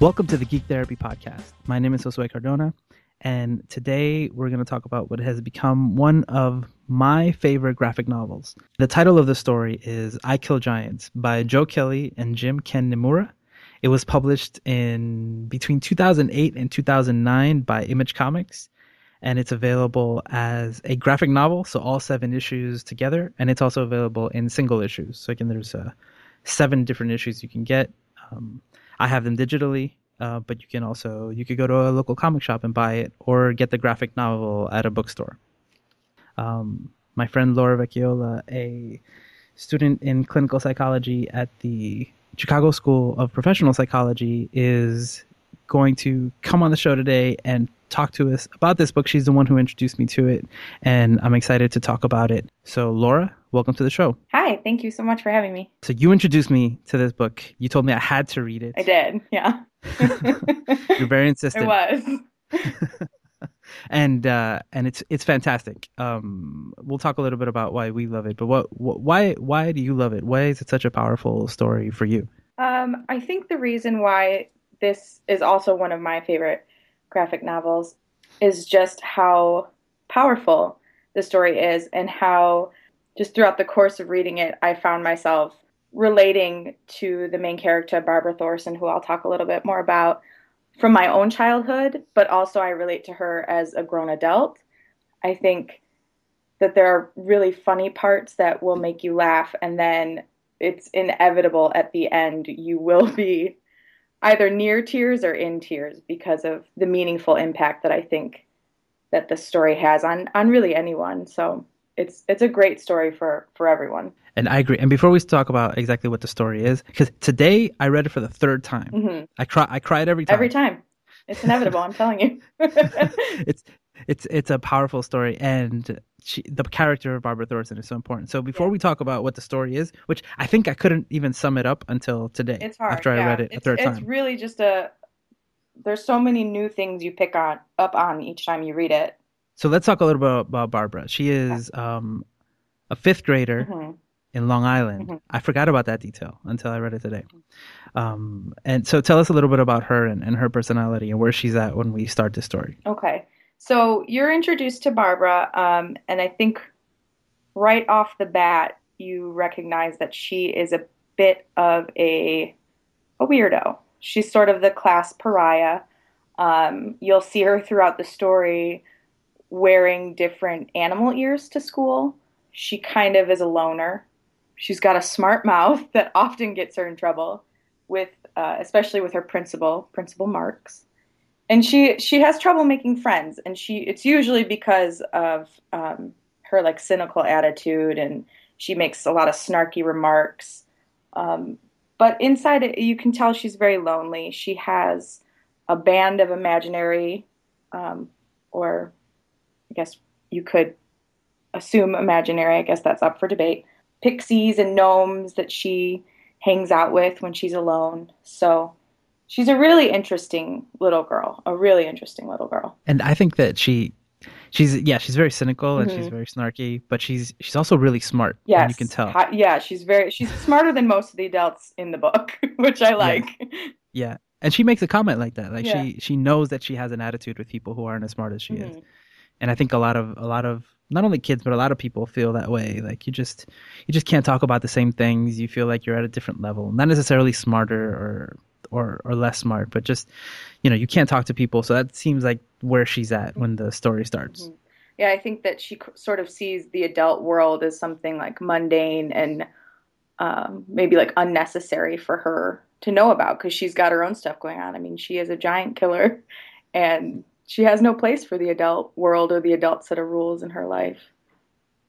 Welcome to the Geek Therapy Podcast. My name is Josue Cardona, and today we're going to talk about what has become one of my favorite graphic novels. The title of the story is I Kill Giants by Joe Kelly and J. M. Ken Niimura. It was published in between 2008 and 2009 by Image Comics, and it's available as a graphic novel, so all seven issues together, and it's also available in single issues. So again, there's uh, seven different issues you can get. Um, I have them digitally, uh, but you can also you could go to a local comic shop and buy it, or get the graphic novel at a bookstore. Um, my friend Laura Vecchiolla, a student in clinical psychology at the Chicago School of Professional Psychology, is going to come on the show today and talk to us about this book. She's the one who introduced me to it, and I'm excited to talk about it. So, Laura, welcome to the show. Hi, thank you so much for having me. So, you introduced me to this book. You told me I had to read it. I did, yeah. You're very insistent. It was. and uh, and it's it's fantastic. Um, we'll talk a little bit about why we love it, but what, what why why do you love it? Why is it such a powerful story for you? Um, I think the reason why this is also one of my favorite graphic novels is just how powerful the story is and how just throughout the course of reading it I found myself relating to the main character Barbara Thorson who I'll talk a little bit more about from my own childhood but also I relate to her as a grown adult. I think that there are really funny parts that will make you laugh and then it's inevitable at the end you will be either near tears or in tears because of the meaningful impact that I think that the story has on on really anyone. So it's it's a great story for for everyone. And I agree. And before we talk about exactly what the story is, because today I read it for the third time. Mm-hmm. I cry. I cried every time. Every time. It's inevitable. I'm telling you. it's it's it's a powerful story, and she, the character of Barbara Thorson is so important. So before yeah. we talk about what the story is, which I think I couldn't even sum it up until today. It's hard after yeah. I read it it's, a third it's time. It's really just a. There's so many new things you pick on up on each time you read it. So let's talk a little bit about Barbara. She is um, a fifth grader mm-hmm. in Long Island. Mm-hmm. I forgot about that detail until I read it today. Um, and so tell us a little bit about her and, and her personality and where she's at when we start the story. Okay. So you're introduced to Barbara, um, and I think right off the bat you recognize that she is a bit of a a weirdo. She's sort of the class pariah. Um, you'll see her throughout the story wearing different animal ears to school. She kind of is a loner. She's got a smart mouth that often gets her in trouble with, uh, especially with her principal, Principal Marks and she she has trouble making friends. And she it's usually because of um, her like cynical attitude and she makes a lot of snarky remarks. Um, but inside it you can tell she's very lonely. She has a band of imaginary um, or i guess you could assume imaginary. I guess that's up for debate. Pixies and gnomes that she hangs out with when she's alone. So she's a really interesting little girl, a really interesting little girl. And I think that she she's yeah, she's very cynical and Mm-hmm. she's very snarky, but she's she's also really smart. Yes, and you can tell. Yeah, she's very she's smarter than most of the adults in the book, which I like. Yeah. And she makes a comment like that. Like Yeah. she she knows that she has an attitude with people who aren't as smart as she is. Mhm. And I think a lot of a lot of not only kids but a lot of people feel that way. Like you just you just can't talk about the same things. You feel like you're at a different level. Not necessarily smarter or or or less smart, but just you know, you can't talk to people. So that seems like where she's at when the story starts. Mhm. Yeah, I think that she sort of sees the adult world as something like mundane and um, maybe like unnecessary for her to know about because she's got her own stuff going on. I mean, she is a giant killer, and she has no place for the adult world or the adult set of rules in her life.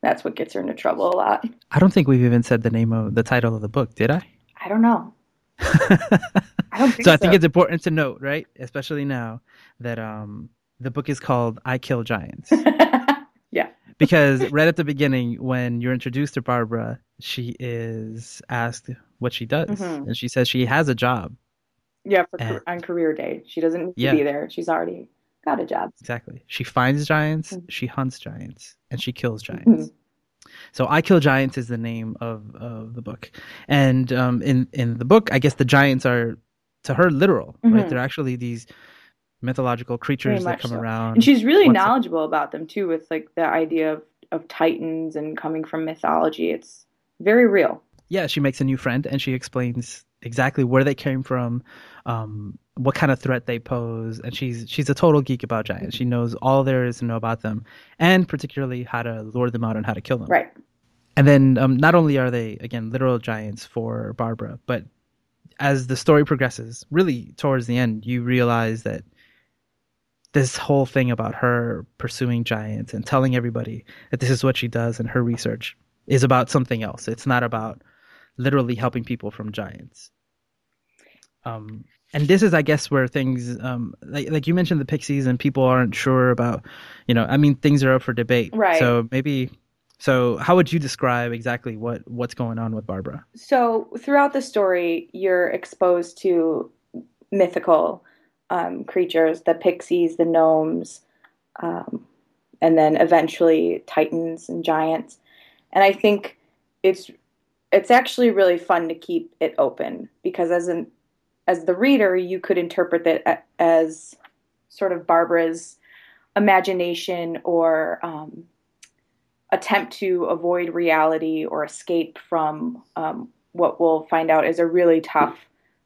That's what gets her into trouble a lot. I don't think we've even said the name of the title of the book, did I? I don't know. I don't think so I think it's important to note, right, especially now that um the book is called I Kill Giants. yeah. because right at the beginning when you're introduced to Barbara, she is asked what she does Mhm. and she says she has a job. Yeah, for, And- on career day. She doesn't need Yeah. to be there. She's already got a job. Exactly. She finds giants, Mhm. she hunts giants, and she kills giants. Mhm. So I Kill Giants is the name of, of the book. And um, in, in the book, I guess the giants are to her literal, right? Mhm. They're actually these mythological creatures that come so. around. And she's really once a- knowledgeable about them too, with like the idea of, of titans and coming from mythology. It's very real. yeah, she makes a new friend and she explains exactly where they came from, um, what kind of threat they pose, and she's she's a total geek about giants. She knows all there is to know about them, and particularly how to lure them out and how to kill them. Right. And then um, not only are they again literal giants for Barbara, but as the story progresses, really towards the end, you realize that this whole thing about her pursuing giants and telling everybody that this is what she does and her research is about something else. It's not about literally helping people from giants. Um, and this is, I guess, where things um, like like you mentioned the pixies and people aren't sure about, you know, I mean, things are up for debate. Right. So maybe, so how would you describe exactly what what's going on with Barbara? So throughout the story, you're exposed to mythical um, creatures, the pixies, the gnomes, um, and then eventually titans and giants. And I think it's it's actually really fun to keep it open because as an as the reader, you could interpret it as sort of Barbara's imagination or um, attempt to avoid reality or escape from um, what we'll find out is a really tough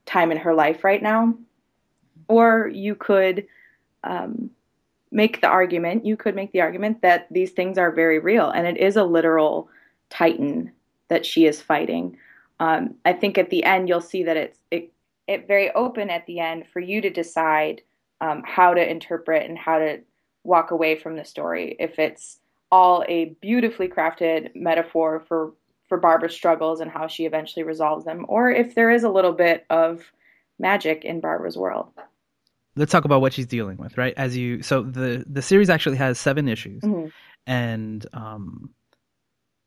time in her life right now. Or you could um, make the argument, you could make the argument that these things are very real and it is a literal titan that she is fighting. Um, I think at the end you'll see that it's it, it very open at the end for you to decide um, how to interpret and how to walk away from the story. If it's all a beautifully crafted metaphor for for Barbara's struggles and how she eventually resolves them, or if there is a little bit of magic in Barbara's world. Let's talk about what she's dealing with, right? As you, so the the series actually has seven issues, Mhm. and um,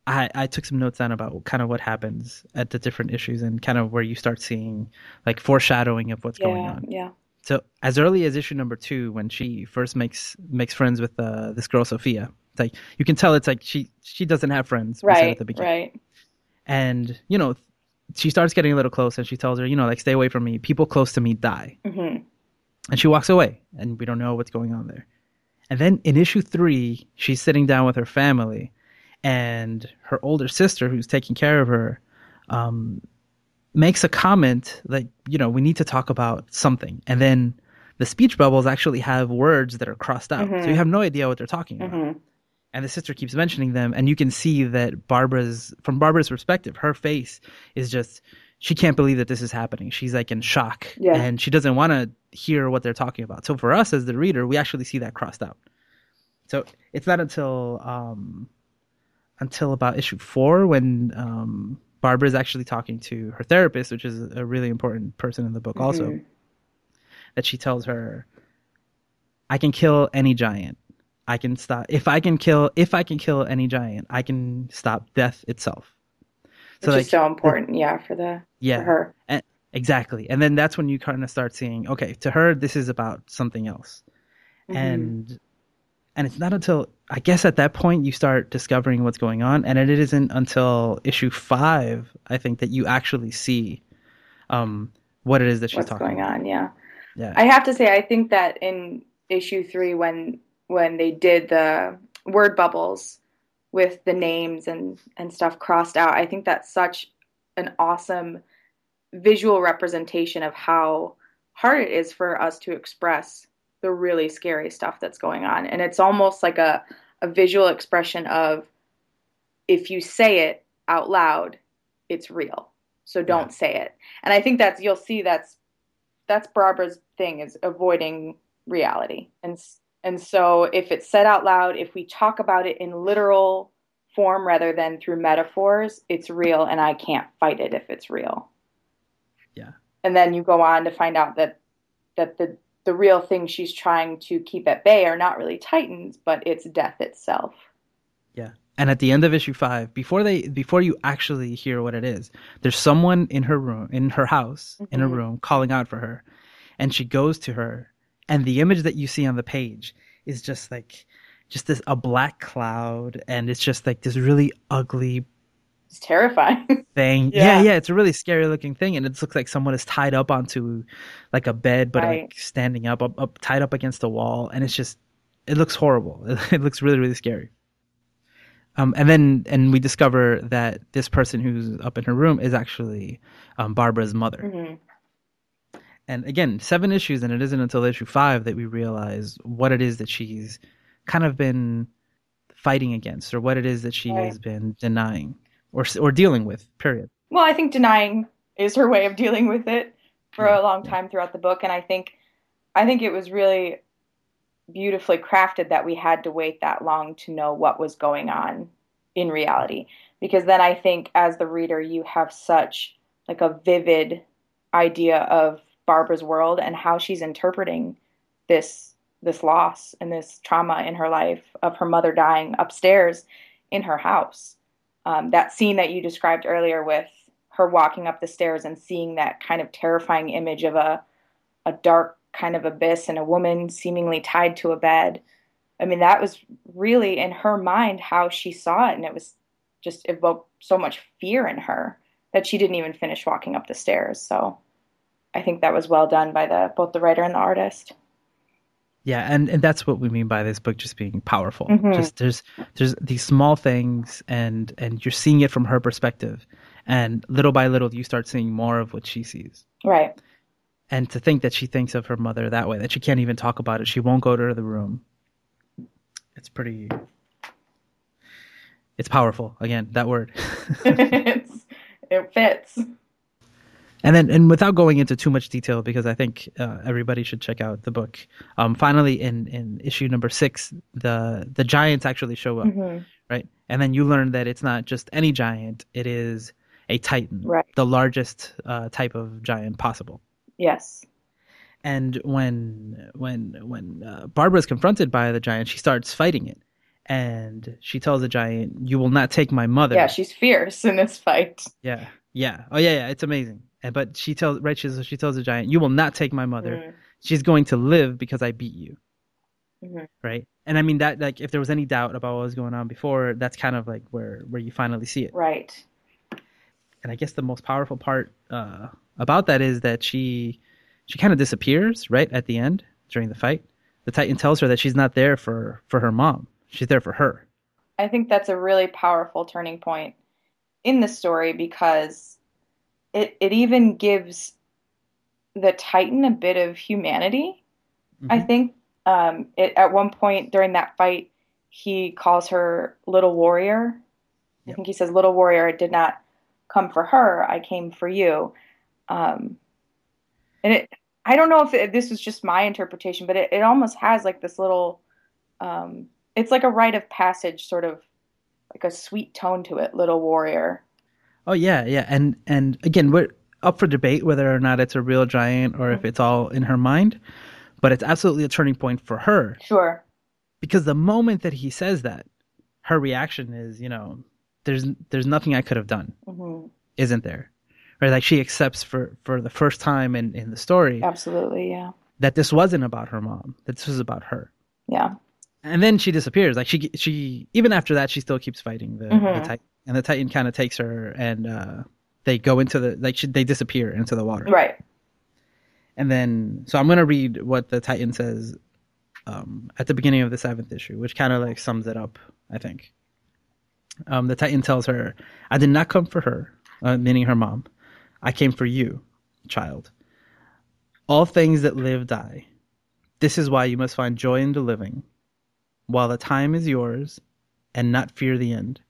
I I took some notes down about kind of what happens at the different issues and kind of where you start seeing like foreshadowing of what's going on. yeah, So as early as issue number two, when she first makes makes friends with uh, this girl Sophia, like you can tell it's like she she doesn't have friends. right, at the beginning. right, And you know, she starts getting a little close, and she tells her, you know, like stay away from me. People close to me die. hmm And she walks away, and we don't know what's going on there. And then in issue three, she's sitting down with her family, and her older sister, who's taking care of her, um, makes a comment like, you know, we need to talk about something. And then the speech bubbles actually have words that are crossed out, so Mhm. you have no idea what they're talking about. And the sister keeps mentioning them, and you can see that Barbara's, from Barbara's perspective, her face is just, she can't believe that this is happening. She's like in shock, Yeah. and she doesn't want to hear what they're talking about. So for us as the reader, we actually see that crossed out. So it's not until um, until about issue four when um, Barbara is actually talking to her therapist, which is a really important person in the book, also, Mhm. that she tells her, "I can kill any giant. I can stop if I can kill if I can kill any giant. I can stop death itself." Which is so important, yeah, for the yeah, for her. and, exactly. And then that's when you kind of start seeing, okay, to her this is about something else, Mhm. and and it's not until I guess at that point you start discovering what's going on, and it isn't until issue five I think that you actually see um, what it is that she's what's talking going about. on, yeah. Yeah, I have to say, I think that in issue three, when when they did the word bubbles with the names and and stuff crossed out, I think that's such an awesome visual representation of how hard it is for us to express the really scary stuff that's going on, and it's almost like a a visual expression of if you say it out loud, it's real. So don't say it. And I think that's you'll see that's that's Barbara's thing is avoiding reality. And and so if it's said out loud, if we talk about it in literal form rather than through metaphors, it's real and I can't fight it if it's real. Yeah. And then you go on to find out that that the the real things she's trying to keep at bay are not really titans, but it's death itself. Yeah. And at the end of issue five, before they before you actually hear what it is, there's someone in her room in her house, in her Mhm. room, calling out for her. And she goes to her, and the image that you see on the page is just like just this a black cloud, and it's just like this really ugly It's terrifying. thing. Yeah. Yeah. yeah, it's a really scary looking thing, and it looks like someone is tied up onto like a bed, but Right. like standing up, up, up, tied up against a wall, and it's just, it looks horrible. It looks really, really scary. Um, and then, and we discover that this person who's up in her room is actually um, Barbara's mother. hmm And again, seven issues, and it isn't until issue five that we realize what it is that she's kind of been fighting against, or what it is that she Right. has been denying, or or dealing with. Period. Well, I think denying is her way of dealing with it for Yeah, a long yeah. time throughout the book, and I think, I think it was really beautifully crafted that we had to wait that long to know what was going on in reality, because then I think as the reader you have such like a vivid idea of Barbara's world and how she's interpreting this this loss and this trauma in her life of her mother dying upstairs in her house. Um, that scene that you described earlier with her walking up the stairs and seeing that kind of terrifying image of a a dark kind of abyss and a woman seemingly tied to a bed. I mean, that was really in her mind how she saw it, and it was just evoked so much fear in her that she didn't even finish walking up the stairs. So I think that was well done by the both the writer and the artist. Yeah, and, and that's what we mean by this book just being powerful. Mhm. Just there's there's these small things and and you're seeing it from her perspective. And little by little you start seeing more of what she sees. Right. And to think that she thinks of her mother that way, that she can't even talk about it, she won't go to the room. It's pretty it's powerful. Again, that word. it's, it fits. And then, and without going into too much detail, because I think uh, everybody should check out the book. Um, finally, in, in issue number six, the the giants actually show up, Mhm. right? And then you learn that it's not just any giant; it is a titan, Right. the largest uh, type of giant possible. Yes. And when when when uh, Barbara is confronted by the giant, she starts fighting it, and she tells the giant, "You will not take my mother." Yeah, she's fierce in this fight. yeah, yeah. Oh yeah, yeah. It's amazing. And, but she tells right, she, she tells the giant, "You will not take my mother." Mhm. she's going to live because I beat you. Mhm. Right. And I mean that like if there was any doubt about what was going on before, that's kind of like where where you finally see it. Right. And I guess the most powerful part uh, about that is that she she kind of disappears right at the end during the fight. The Titan tells her that she's not there for for her mom. She's there for her. I think that's a really powerful turning point in the story because it it even gives the Titan a bit of humanity. I Mhm. think um, it, at one point during that fight, he calls her little warrior. I think he says, "Little warrior, I did not come for her. I came for you." Um, and it, I don't know if it, this was just my interpretation, but it, it almost has like this little, um, it's like a rite of passage, sort of like a sweet tone to it. Little warrior. Oh yeah, yeah. And and again, we're up for debate whether or not it's a real giant or if it's all in her mind. But it's absolutely a turning point for her Sure. because the moment that he says that, her reaction is, you know, there's there's nothing I could have done, hmm isn't there? Right? Like she accepts for for the first time in in the story Absolutely. Yeah. that this wasn't about her mom, that this was about her. Yeah. And then she disappears. Like she she even after that she still keeps fighting the, the Mhm. titan, and the titan kind of takes her and uh, they go into the like she, they disappear into the water. Right. And then, so I'm going to read what the Titan says um, at the beginning of the seventh issue, which kind of like sums it up, I think. Um, the Titan tells her, I did not come for her, uh, meaning her mom. I came for you, child. All things that live die. This is why you must find joy in the living, while the time is yours, and not fear the end.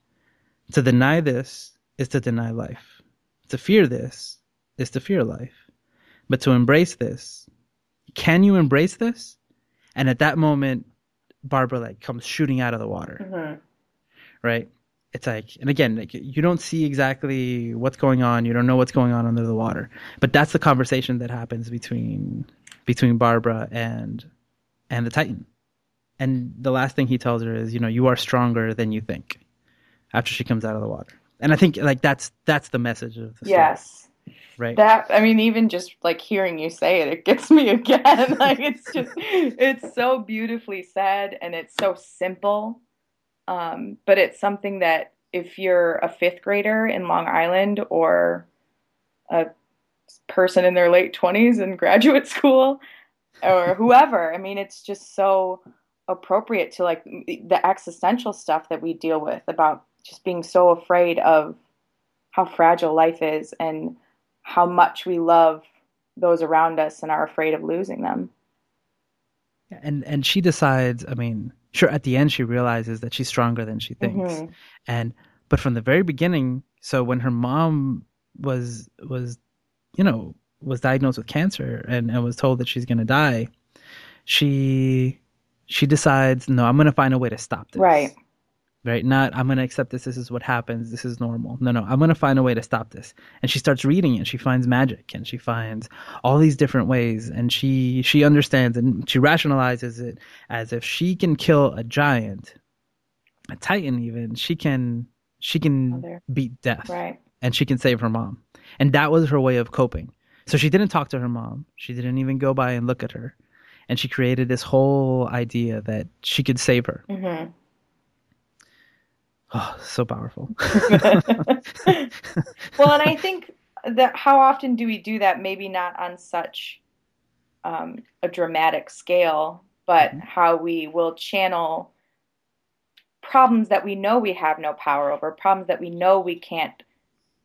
To deny this is to deny life. To fear this is to fear life. But to embrace this, can you embrace this? And at that moment, Barbara like comes shooting out of the water, hmm right? It's like, and again, like you don't see exactly what's going on. You don't know what's going on under the water, but that's the conversation that happens between between Barbara and and the Titan. And the last thing he tells her is, you know, you are stronger than you think. After she comes out of the water, and I think like that's that's the message of the story, Yes. right? That I mean, even just like hearing you say it, it gets me again. like it's just, it's so beautifully said, and it's so simple. Um, but it's something that if you're a fifth grader in Long Island or a person in their late 20s in graduate school or whoever. I mean, it's just so appropriate to like the existential stuff that we deal with about just being so afraid of how fragile life is and how much we love those around us and are afraid of losing them. And and she decides, I mean, sure at the end she realizes that she's stronger than she thinks. Mm-hmm. And but from the very beginning, so when her mom was was you know, was diagnosed with cancer and, and was told that she's going to die, she she decides, no, I'm going to find a way to stop this. Right. Right. Not, I'm going to accept this. This is what happens. This is normal. No, no, I'm going to find a way to stop this. And she starts reading it. She finds magic and she finds all these different ways. And she, she understands and she rationalizes it as if she can kill a giant, a titan even, she can, she can Mother. beat death. Right. And she can save her mom. And that was her way of coping. So she didn't talk to her mom. She didn't even go by and look at her. And she created this whole idea that she could save her. Mm-hmm. Oh, so powerful. well, and I think that how often do we do that? Maybe not on such um, a dramatic scale, but mm-hmm. how we will channel problems that we know we have no power over, problems that we know we can't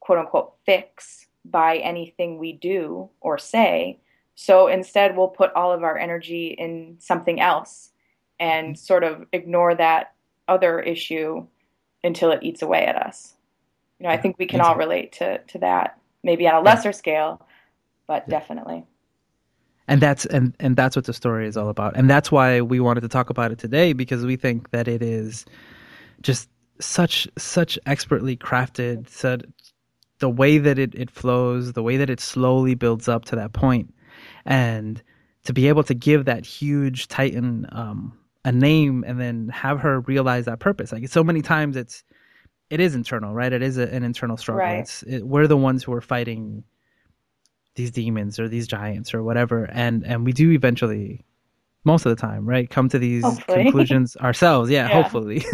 quote unquote fix by anything we do or say. So instead, we'll put all of our energy in something else and mm-hmm. sort of ignore that other issue until it eats away at us. You know, I think we can all relate to, to that, maybe on a lesser scale, but definitely. And that's and, and that's what the story is all about. And that's why we wanted to talk about it today because we think that it is just such such expertly crafted, such the way that it, it flows, the way that it slowly builds up to that point, and to be able to give that huge titan um, a name and then have her realize that purpose. Like so many times, it's it is internal, right? It is a, an internal struggle. Right. It's it, we're the ones who are fighting these demons or these giants or whatever, and and we do eventually most of the time, right? Come to these hopefully. conclusions ourselves. Yeah, yeah. hopefully.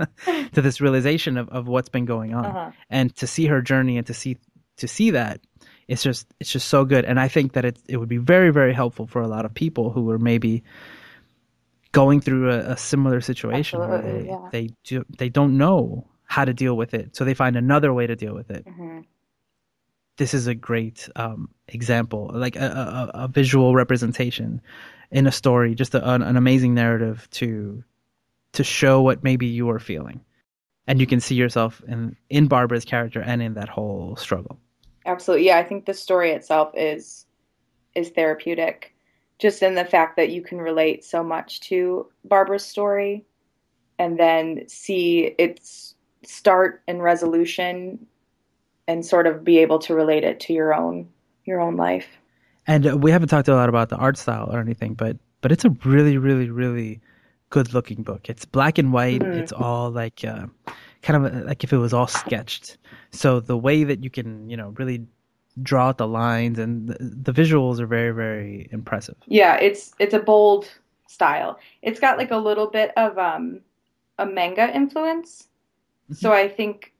to this realization of, of what's been going on. Uh-huh. And to see her journey and to see to see that it's just it's just so good. And I think that it it would be very, very helpful for a lot of people who are maybe going through a, a similar situation Absolutely, where they, yeah. they do they don't know how to deal with it. So they find another way to deal with it. Mm-hmm this is a great um, example, like a, a, a, visual representation in a story, just a, an, an amazing narrative to to show what maybe you are feeling, and you can see yourself in in Barbara's character and in that whole struggle. Absolutely, yeah. I think the story itself is is therapeutic, just in the fact that you can relate so much to Barbara's story, and then see its start and resolution, and sort of be able to relate it to your own your own life. And uh, we haven't talked a lot about the art style or anything, but but it's a really, really, really good looking book. It's black and white. Mm-hmm. It's all like uh, kind of like if it was all sketched. So the way that you can, you know, really draw out the lines and the, the visuals are very, very impressive. Yeah, it's it's a bold style. It's got like a little bit of um, a manga influence. Mm-hmm. So I think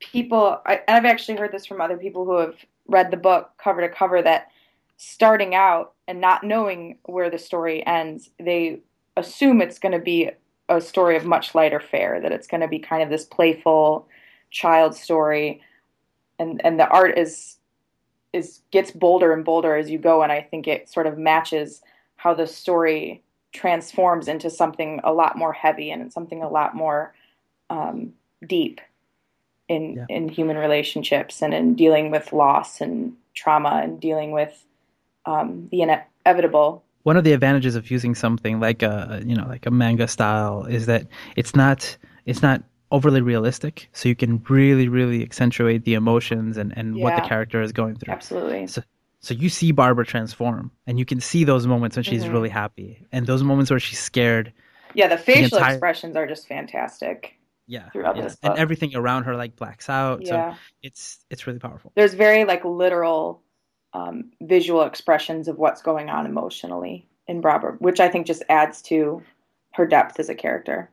people, I, I've actually heard this from other people who have read the book cover to cover that starting out and not knowing where the story ends, they assume it's going to be a story of much lighter fare, that it's going to be kind of this playful child story, and and the art is is gets bolder and bolder as you go, and I think it sort of matches how the story transforms into something a lot more heavy and something a lot more um, deep in yeah. in human relationships and in dealing with loss and trauma and dealing with um, the inevitable. One of the advantages of using something like a you know like a manga style is that it's not it's not overly realistic, so you can really really accentuate the emotions and and yeah. what the character is going through. Absolutely. So so you see Barbara transform, and you can see those moments when she's mm-hmm. really happy, and those moments where she's scared. Yeah, the facial the entire... expressions are just fantastic. Yeah, throughout yeah. this book. and everything around her like blacks out. Yeah. So it's it's really powerful. There's very like literal um, visual expressions of what's going on emotionally in Barbara, which I think just adds to her depth as a character.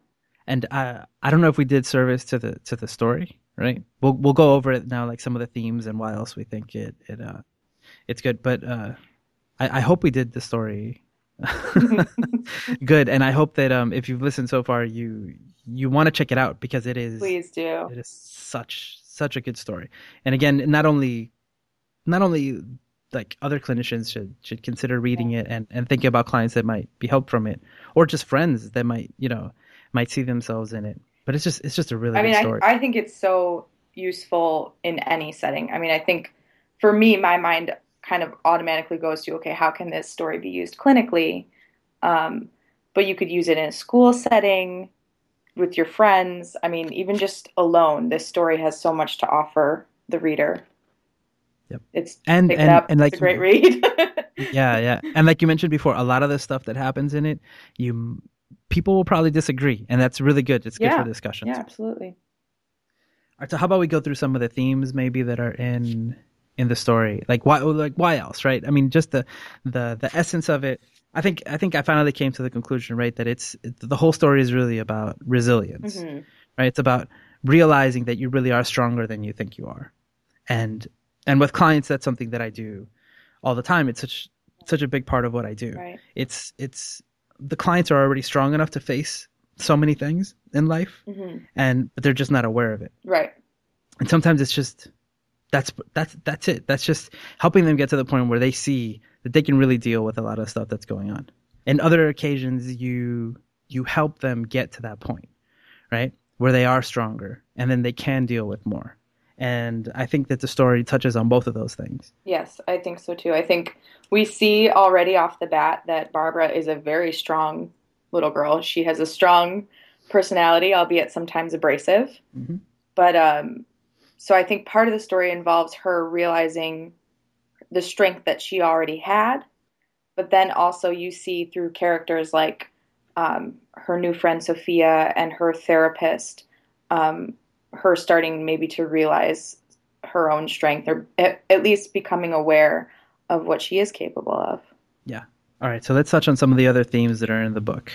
And uh, I don't know if we did service to the to the story, right? We'll we'll go over it now, like some of the themes and why else we think it it uh it's good. But uh, I, I hope we did the story good, and I hope that um if you've listened so far, you you want to check it out because it is Please do. it is such such a good story. And again, not only not only like other clinicians should should consider reading it and and think about clients that might be helped from it, or just friends that might you know might see themselves in it. But it's just it's just a really I good mean, story. I, I think it's so useful in any setting. I mean, I think for me, my mind kind of automatically goes to, okay, how can this story be used clinically? Um, but you could use it in a school setting with your friends. I mean, even just alone, this story has so much to offer the reader. Yep. It's And- pick and- it up. and like it's a great read. yeah, yeah. And like you mentioned before, a lot of the stuff that happens in it, you people will probably disagree, and that's really good. It's good Yeah, for discussions. yeah, absolutely. All right, so how about we go through some of the themes maybe that are in in the story? Like why like why else, right? I mean, just the the the essence of it. I think I think I finally came to the conclusion, right, that it's the whole story is really about resilience, Mhm. right? It's about realizing that you really are stronger than you think you are, and and with clients, that's something that I do all the time. It's such such a big part of what I do. Right. It's it's the clients are already strong enough to face so many things in life, hmm and but they're just not aware of it Right. and sometimes it's just that's that's that's it that's just helping them get to the point where they see that they can really deal with a lot of stuff that's going on and other occasions you you help them get to that point right where they are stronger and then they can deal with more and i think that the story touches on both of those things Yes, I think so too. I think we see already off the bat that Barbara is a very strong little girl. She has a strong personality, albeit sometimes abrasive. Mhm. But um, so I think part of the story involves her realizing the strength that she already had, but then also you see through characters like um, her new friend Sophia and her therapist, um, her starting maybe to realize her own strength or at, at least becoming aware of what she is capable of. Yeah. All right so let's touch on some of the other themes that are in the book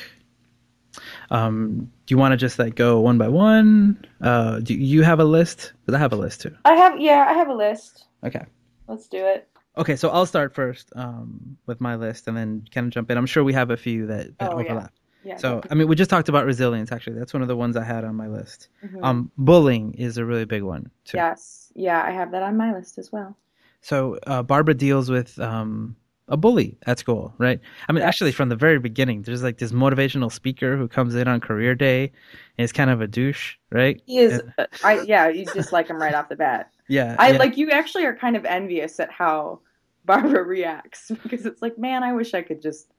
um, do you want to just like go one by one uh, do you have a list because i have a list too I have, yeah, I have a list. okay Let's do it. Okay, so I'll start first um, with my list and then kind of jump in. I'm sure we have a few that, that Oh, overlap. Yeah. So, I mean, we just talked about resilience, actually. That's one of the ones I had on my list. Mhm. Um, bullying is a really big one, too. yes, yeah, I have that on my list as well. So, uh, Barbara deals with um, a bully at school, right? I mean, Yes. actually, from the very beginning, there's like this motivational speaker who comes in on career day and is kind of a douche, right? He is, uh, I yeah, you just like him right off the bat. Yeah. I yeah. like you actually are kind of envious at how Barbara reacts because it's like, man, I wish I could just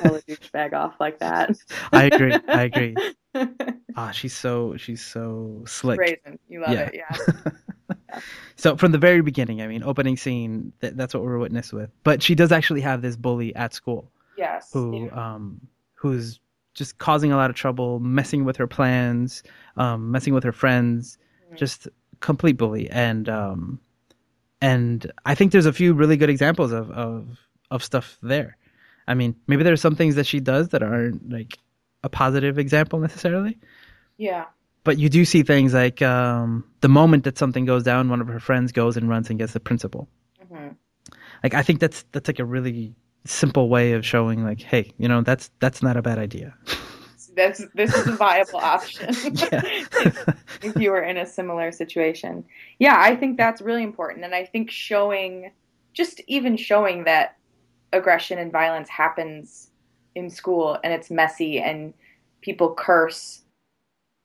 tell a douchebag off like that. I agree. I agree. Ah, she's so she's so slick. Brazen, you love Yeah. it, yeah. so from the very beginning, I mean, opening scene, that, that's what we're witness with. But she does actually have this bully at school Yes. who, yeah. um, who's just causing a lot of trouble, messing with her plans, um, messing with her friends, Mhm. just complete bully. And um, and I think there's a few really good examples of of of stuff there. I mean, maybe there's some things that she does that aren't like a positive example necessarily Yeah. but you do see things like um, the moment that something goes down, one of her friends goes and runs and gets the principal. hmm Like I think that's that's like a really simple way of showing like, hey, you know, that's that's not a bad idea. That's this is a viable option. if you were in a similar situation. Yeah, I think that's really important. And I think showing, just even showing that aggression and violence happens in school and it's messy and people curse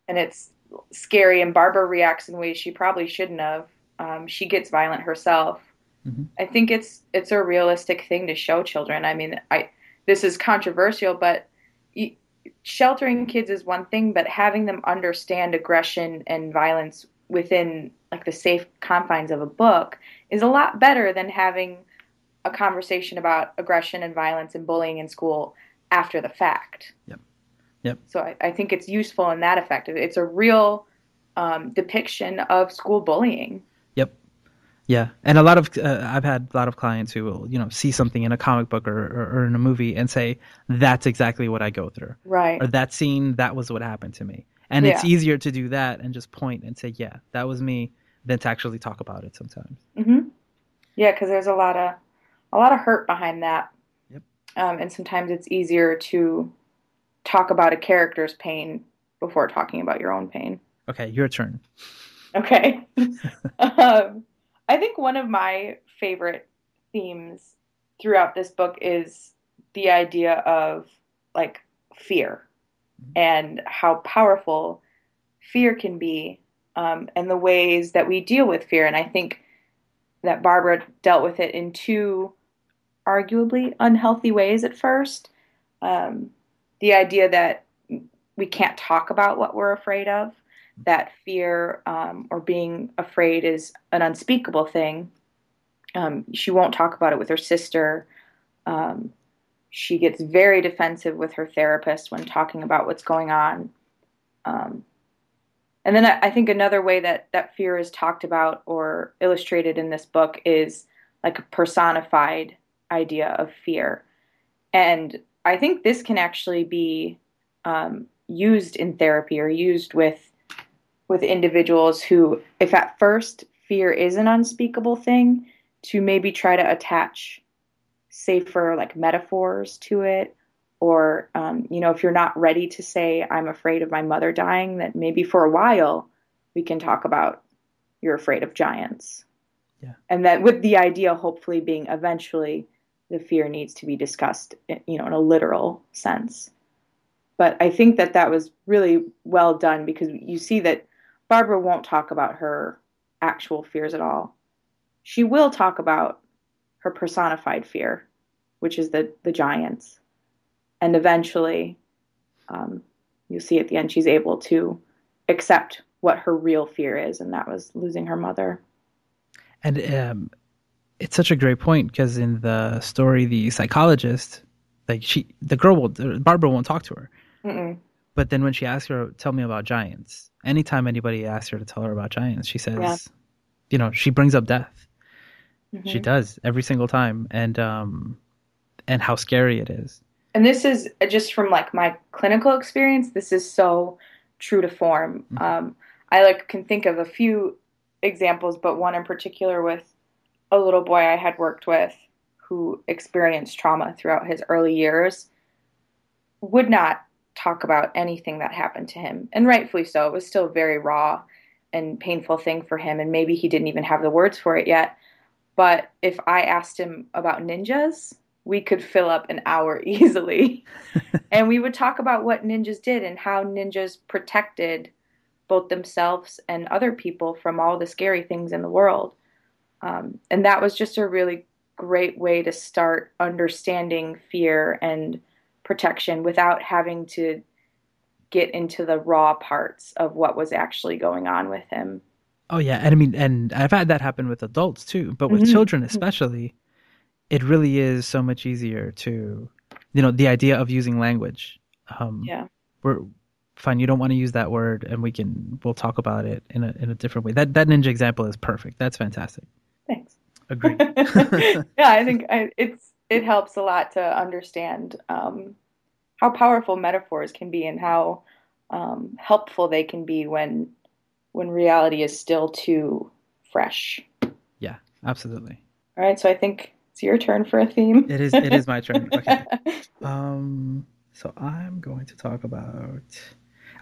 and it's scary and Barbara reacts in ways she probably shouldn't have. Um, she gets violent herself. Mhm. I think it's it's a realistic thing to show children. I mean, I this is controversial, but y- sheltering kids is one thing, but having them understand aggression and violence within like the safe confines of a book is a lot better than having a conversation about aggression and violence and bullying in school after the fact. Yep. Yep. So I, I think it's useful in that effect. It's a real um, depiction of school bullying. Yep. Yeah, and a lot of uh, I've had a lot of clients who will you know see something in a comic book or, or, or in a movie and say that's exactly what I go through, Right. or that scene that was what happened to me, And it's easier to do that and just point and say, yeah, that was me, than to actually talk about it sometimes. Mm-hmm. Yeah, because there's a lot of a lot of hurt behind that. Yep. Um, and sometimes it's easier to talk about a character's pain before talking about your own pain. Okay, your turn. Okay. um, I think one of my favorite themes throughout this book is the idea of like fear and how powerful fear can be um, and the ways that we deal with fear. And I think that Barbara dealt with it in two arguably unhealthy ways at first. Um, the idea that we can't talk about what we're afraid of, that fear um, or being afraid is an unspeakable thing. Um, she won't talk about it with her sister. Um, she gets very defensive with her therapist when talking about what's going on. Um, and then I, I think another way that that fear is talked about or illustrated in this book is like a personified idea of fear. And I think this can actually be um, used in therapy or used with with individuals who, if at first fear is an unspeakable thing, to maybe try to attach safer like metaphors to it or um, you know if you're not ready to say i'm afraid of my mother dying that maybe for a while we can talk about you're afraid of giants Yeah. and that with the idea hopefully being eventually the fear needs to be discussed you know in a literal sense. But i think that that was really well done because you see that barbara won't talk about her actual fears at all. She will talk about her personified fear, which is the the giants, and eventually, um, you'll see at the end she's able to accept what her real fear is, and that was losing her mother. And um, it's such a great point because in the story, the psychologist, like she, the girl will, Barbara won't talk to her. Mm-mm. But then when she asks her, tell me about giants, anytime anybody asks her to tell her about giants, she says, Yeah. you know, she brings up death. She Mhm. does every single time. And, um, and how scary it is. And this is just from like my clinical experience. This is so true to form. Mhm. Um, I like can think of a few examples, but one in particular with a little boy I had worked with who experienced trauma throughout his early years would not talk about anything that happened to him, and rightfully so. It was still a very raw and painful thing for him, and maybe he didn't even have the words for it yet. But if I asked him about ninjas, we could fill up an hour easily. and we would talk about what ninjas did and how ninjas protected both themselves and other people from all the scary things in the world. Um, and that was just a really great way to start understanding fear and protection without having to get into the raw parts of what was actually going on with him. Oh yeah, and I mean, and I've had that happen with adults too, but with Mhm. children especially, it really is so much easier to, you know, the idea of using language. Um, Yeah. we're fine. You don't want to use that word, and we can we'll talk about it in a in a different way. That that ninja example is perfect. That's fantastic. Agreed. yeah, I think I, it's it helps a lot to understand um, how powerful metaphors can be and how um, helpful they can be when when reality is still too fresh. yeah, absolutely. All right, so I think it's your turn for a theme. It is it is my turn. Okay. Um, so I'm going to talk about.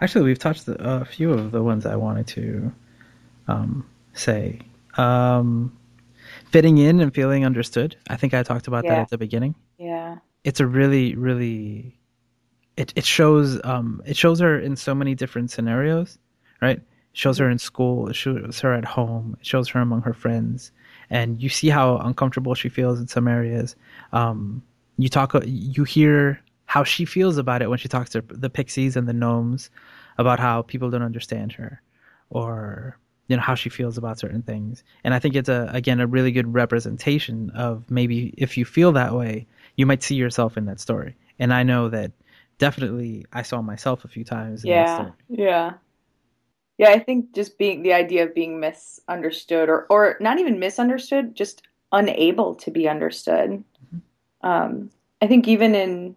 Actually, we've touched a, a few of the ones I wanted to um, say. Um, fitting in and feeling understood. I think I talked about that at the beginning. yeah. It's a really, really. It it shows um it shows her in so many different scenarios, right? It shows her in school. It shows her at home. It shows her among her friends, and you see how uncomfortable she feels in some areas. Um, you talk, you hear how she feels about it when she talks to the pixies and the gnomes about how people don't understand her, or you know how she feels about certain things. And I think it's a again a really good representation of maybe if you feel that way, you might see yourself in that story. And I know that definitely I saw myself a few times. In that Yeah, story. yeah. Yeah, I think just being the idea of being misunderstood or or not even misunderstood, just unable to be understood. Um, I think even in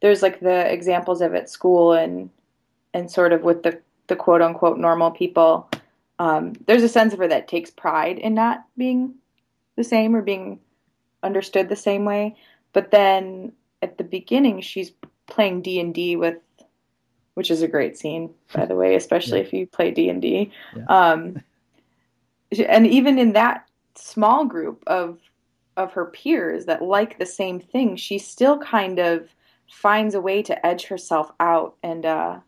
there's like the examples of at school and and sort of with the the quote unquote normal people, um, there's a sense of her that takes pride in not being the same or being understood the same way. But then at the beginning, she's playing D and D with, which is a great scene, by the way, especially Yeah. if you play D and D. Um, and even in that small group of of her peers that like the same thing, she still kind of finds a way to edge herself out and uh,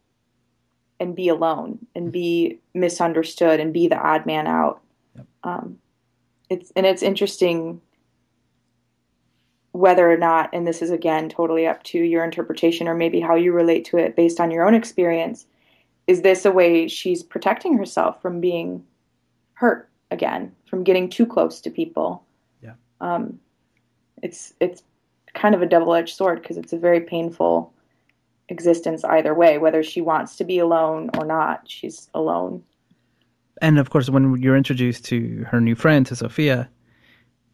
and be alone and be misunderstood and be the odd man out. Yep. Um, it's and it's interesting whether or not, and this is again totally up to your interpretation or maybe how you relate to it based on your own experience. Is this a way she's protecting herself from being hurt again, from getting too close to people? Yeah. Um, it's it's kind of a double edged sword because it's a very painful existence either way. Whether she wants to be alone or not, she's alone. and of course when you're introduced to her new friend to sophia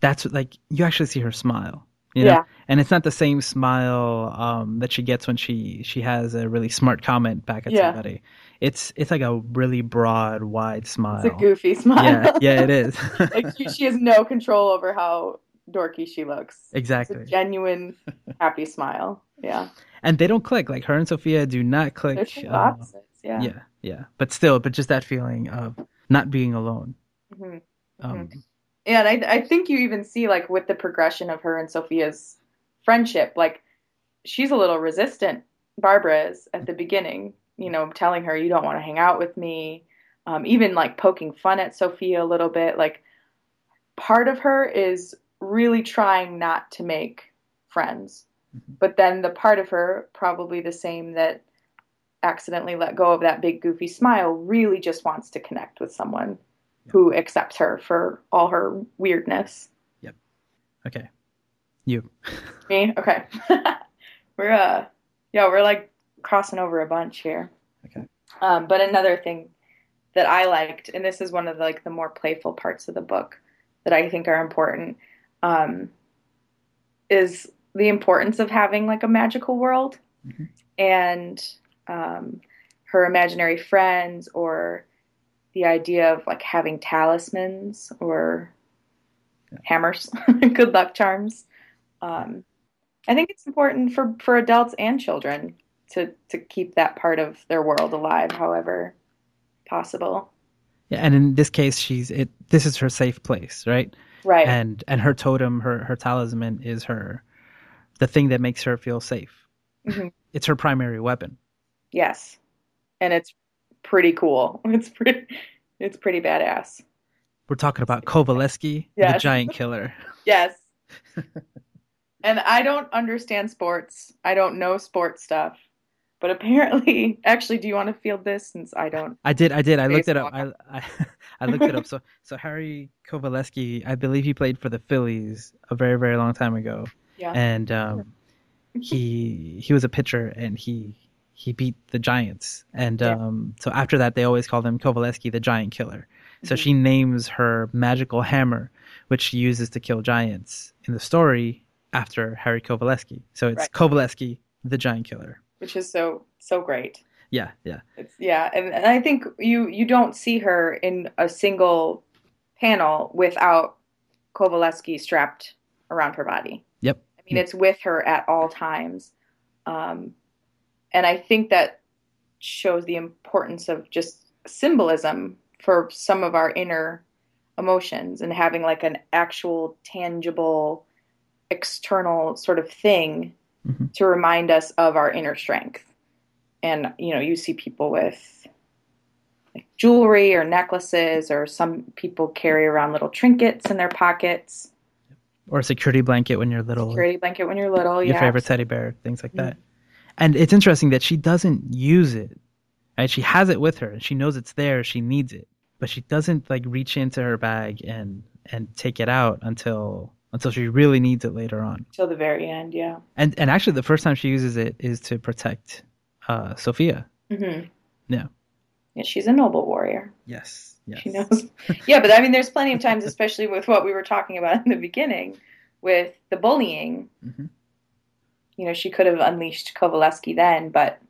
that's like you actually see her smile you know Yeah. and it's not the same smile um, that she gets when she she has a really smart comment back at Yeah. somebody it's it's like a really broad wide smile It's a goofy smile. yeah yeah it is like she, she has no control over how dorky she looks. It's exactly a genuine happy smile. Yeah. And they don't click like her and sophia do not click They're uh, opposites. Yeah. yeah yeah but still but just that feeling of not being alone hmm um, Yeah, and I, I think you even see like with the progression of her and Sophia's friendship, like she's a little resistant. Barbara is at the beginning, you know, telling her you don't want to hang out with me, um, even like poking fun at Sophia a little bit. Like part of her is really trying not to make friends, Mhm. but then the part of her, probably the same that accidentally let go of that big goofy smile, really just wants to connect with someone who accepts her for all her weirdness. Yep. Okay you Me? Okay. we're uh yeah, we're like crossing over a bunch here. Okay. Um, but another thing that I liked, and this is one of the, like the more playful parts of the book that I think are important, um, is the importance of having like a magical world Mhm. and um, her imaginary friends or the idea of like having talismans or hammers, good luck charms. Um, I think it's important for, for adults and children to, to keep that part of their world alive, however possible. yeah and in this case she's it this is her safe place right Right. and and her totem her her talisman is her the thing that makes her feel safe Mhm. it's her primary weapon yes. And it's pretty cool. It's pretty, it's pretty badass. we're talking about Coveleski, the giant killer Yes. and I don't understand sports. I don't know sports stuff. But apparently, actually, do you want to field this since I don't? i did i did i looked it up i i, I looked it up so so harry Coveleski, i believe he played for the phillies a very very long time ago Yeah. and um he he was a pitcher and he he beat the giants and Yeah. um so after that they always call him Coveleski, the giant killer So Mhm. she names her magical hammer, which she uses to kill giants in the story after Harry Coveleski. So it's Right. Coveleski, the giant killer. which is so so great. Yeah, yeah. It's yeah, and, and I think you you don't see her in a single panel without Coveleski strapped around her body. Yep. Mean, it's with her at all times, um, and I think that shows the importance of just symbolism for some of our inner emotions and having like an actual tangible external sort of thing Mhm. to remind us of our inner strength. And you know you see people with like jewelry or necklaces or some people carry around little trinkets in their pockets Or a security blanket when you're little. security blanket when you're little your yeah favorite teddy bear, things like Mhm. that. And it's interesting that she doesn't use it. Right? She has it with her and she knows it's there, she needs it. But she doesn't like reach into her bag and and take it out until until she really needs it later on. till the very end yeah And and actually the first time she uses it is to protect uh Sophia. hmm Yeah. yeah she's a noble warrior Yes. Yes. she knows yeah but i mean there's plenty of times especially with what we were talking about in the beginning with the bullying Mhm. you know she could have unleashed Coveleski then but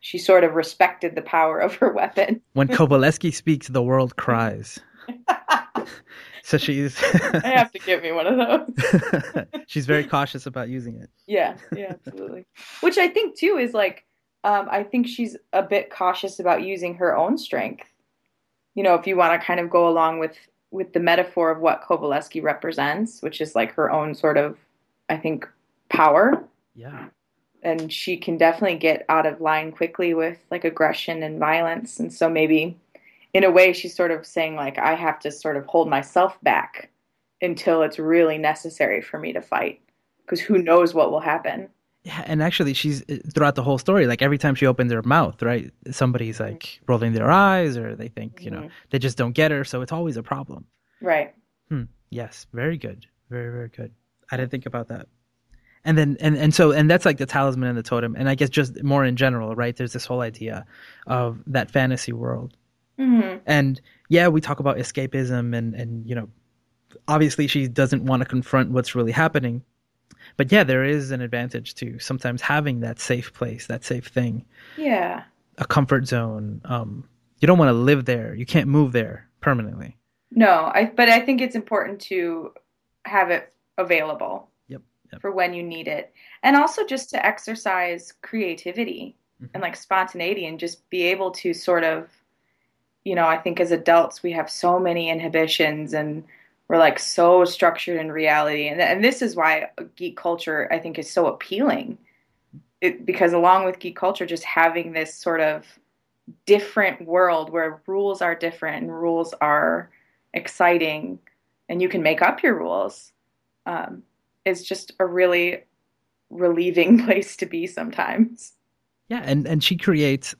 she sort of respected the power of her weapon. When Coveleski speaks, the world cries. so she's I have to give me one of those. she's very cautious about using it. Yeah, yeah, absolutely. Which I think too is like, um, I think she's a bit cautious about using her own strength. You know, if you want to kind of go along with with the metaphor of what Coveleski represents, which is like her own sort of, I think, power. Yeah. And she can definitely get out of line quickly with like aggression and violence. And so maybe in a way she's sort of saying like I have to sort of hold myself back until it's really necessary for me to fight because who knows what will happen. Yeah, and actually, she's throughout the whole story. Like every time she opens her mouth, right, somebody's like mm-hmm. rolling their eyes, or they think, you know, mm-hmm. they just don't get her. So it's always a problem. Right. Hmm. Yes. Very good. Very very good. I didn't think about that. And then and and so and that's like the talisman and the totem, and I guess just more in general, right? There's this whole idea of that fantasy world, mm-hmm. and yeah, we talk about escapism, and and you know, obviously she doesn't want to confront what's really happening but yeah, there is an advantage to sometimes having that safe place, that safe thing. Yeah. A comfort zone. Um, you don't want to live there. You can't move there permanently. No, I. But I think it's important to have it available. Yep. yep. For when you need it, and also just to exercise creativity mm-hmm. and like spontaneity, and just be able to sort of, you know, I think as adults we have so many inhibitions and we're like so structured in reality. And, and this is why geek culture i think is so appealing. It, because along with geek culture just having this sort of different world where rules are different and rules are exciting and you can make up your rules um, is just a really relieving place to be sometimes. Yeah and and she creates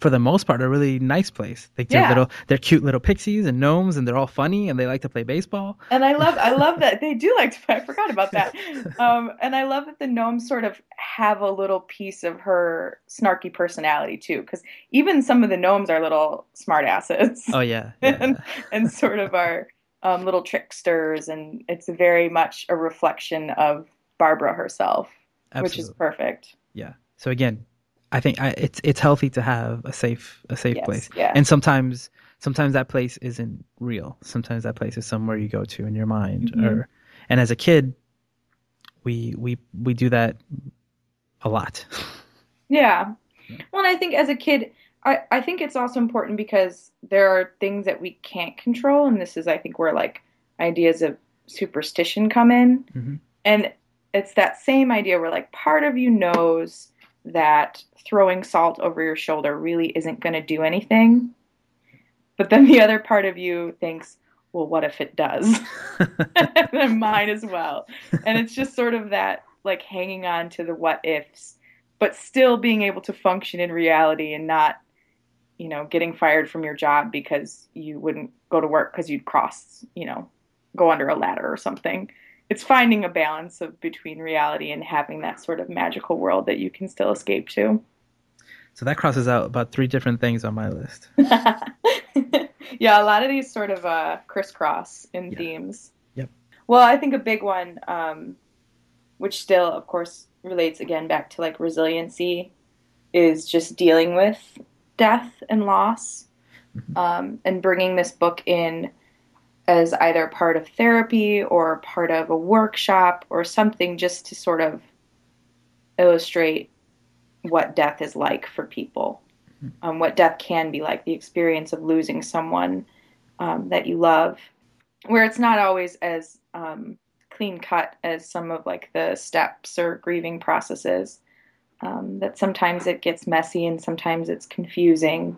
for the most part, a really nice place. Like they're yeah. little, they're cute little pixies and gnomes, and they're all funny, and they like to play baseball. And I love, I love that they do like to. Play, I forgot about that. Um, and I love that the gnomes sort of have a little piece of her snarky personality too, because even some of the gnomes are little smartasses. Oh yeah, yeah. and, and sort of are um, little tricksters, and it's very much a reflection of Barbara herself, Absolutely. which is perfect. Yeah. So again, I think I, it's it's healthy to have a safe a safe yes, place. Yeah. And sometimes sometimes that place isn't real. Sometimes that place is somewhere you go to in your mind. Mm-hmm. Or and as a kid, we we we do that a lot. Yeah. Well, I think as a kid, I, I think it's also important because there are things that we can't control, and this is I think where like ideas of superstition come in, mm-hmm. and it's that same idea where like part of you knows that throwing salt over your shoulder really isn't going to do anything. But then the other part of you thinks, well, what if it does? and mine as well. And it's just sort of that like hanging on to the what ifs, but still being able to function in reality and not, you know, getting fired from your job because you wouldn't go to work because you'd cross, you know, go under a ladder or something it's finding a balance of between reality and having that sort of magical world that you can still escape to. So that crosses out about three different things on my list. yeah, a lot of these sort of uh, crisscross in yeah. themes. Yep. Well, I think a big one, um, which still, of course, relates again back to like resiliency, is just dealing with death and loss, mm-hmm. um, and bringing this book in as either part of therapy or part of a workshop or something just to sort of illustrate what death is like for people, mm-hmm. um, what death can be like, the experience of losing someone um, that you love, where it's not always as um, clean cut as some of like the steps or grieving processes. Um, that sometimes it gets messy and sometimes it's confusing.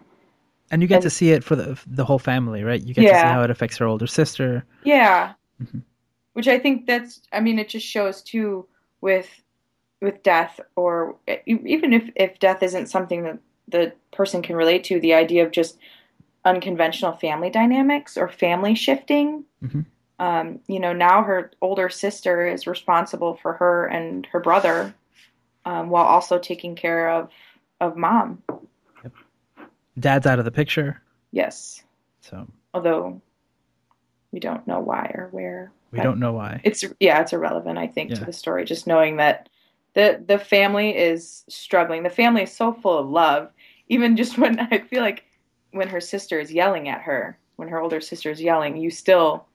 And you get and, to see it for the the whole family, right? You get yeah. to see how it affects her older sister. Yeah. Mm-hmm. Which I think that's I mean it just shows too with with death or even if if death isn't something that the person can relate to, the idea of just unconventional family dynamics or family shifting. Mm-hmm. Um, you know, now her older sister is responsible for her and her brother, um, while also taking care of of mom. Dad's out of the picture. Yes. So. Although we don't know why or where. We don't know why. It's yeah, it's irrelevant. I think yeah. to the story. Just knowing that the the family is struggling. The family is so full of love. Even just when I feel like when her sister is yelling at her, when her older sister is yelling, you still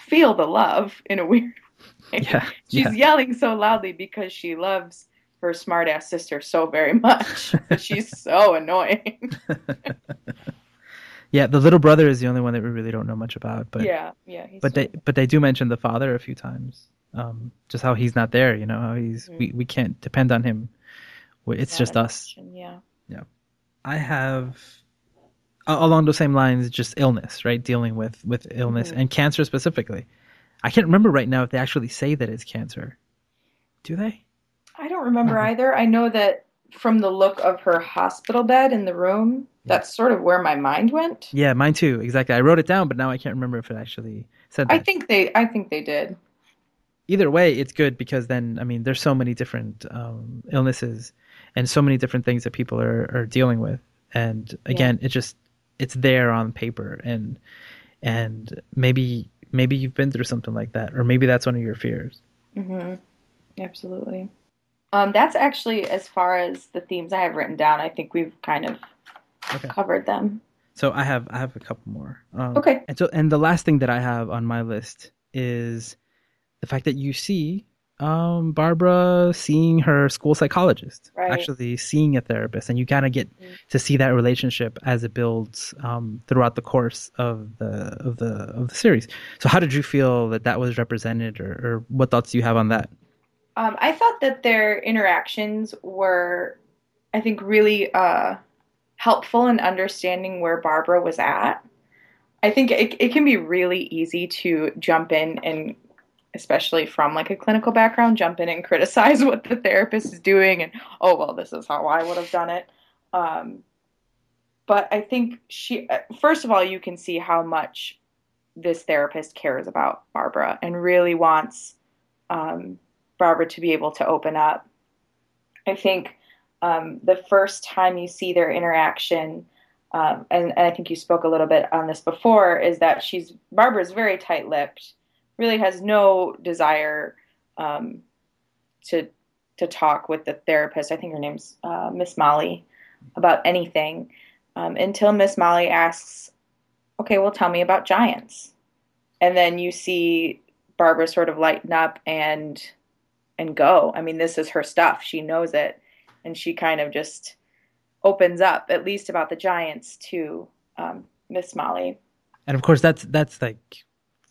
feel the love in a weird way. Yeah, She's yeah. yelling so loudly because she loves her smart ass sister so very much. She's so annoying. yeah, the little brother is the only one that we really don't know much about, but yeah, yeah. he's but they so- but they do mention the father a few times. Um, just how he's not there, you know, how he's we, we can't depend on him. It's just us. Yeah. Yeah. I have along those same lines, just illness, right? Dealing with with illness Mhm. and cancer specifically. I can't remember right now if they actually say that it's cancer. Do they? I don't remember either. I know that from the look of her hospital bed in the room, that's sort of where my mind went. Yeah, mine too. Exactly. I wrote it down, but now I can't remember if it actually said that. I think they I think they did. either way, it's good because then I mean, there's so many different um, illnesses and so many different things that people are, are dealing with, and again, it just it's there on paper, and and maybe maybe you've been through something like that, or maybe that's one of your fears. hmm Absolutely. Um, that's actually as far as the themes I have written down. I think we've kind of Okay. covered them. So I have I have a couple more. Um, Okay. And so and the last thing that I have on my list is the fact that you see um, Barbara seeing her school psychologist, Right. actually seeing a therapist, and you kind of get Mhm. to see that relationship as it builds um, throughout the course of the of the of the series. So how did you feel that that was represented, or, or what thoughts do you have on that? Um, I thought that their interactions were, I think, really uh, helpful in understanding where Barbara was at. I think it, it can be really easy to jump in and, especially from like a clinical background, jump in and criticize what the therapist is doing and, oh, well, this is how I would have done it. Um, but I think she, uh, first of all, you can see how much this therapist cares about Barbara and really wants um, Barbara to be able to open up. I think um, the first time you see their interaction, um, and, and I think you spoke a little bit on this before, is that she's Barbara's very tight-lipped, really has no desire um, to to talk with the therapist. I think her name's uh, Miss Molly about anything um, until Miss Molly asks, "Okay, well, tell me about giants," and then you see Barbara sort of lighten up and and go. I mean, this is her stuff. She knows it, and she kind of just opens up, at least about the giants, to um, Miss Molly. And of course, that's that's like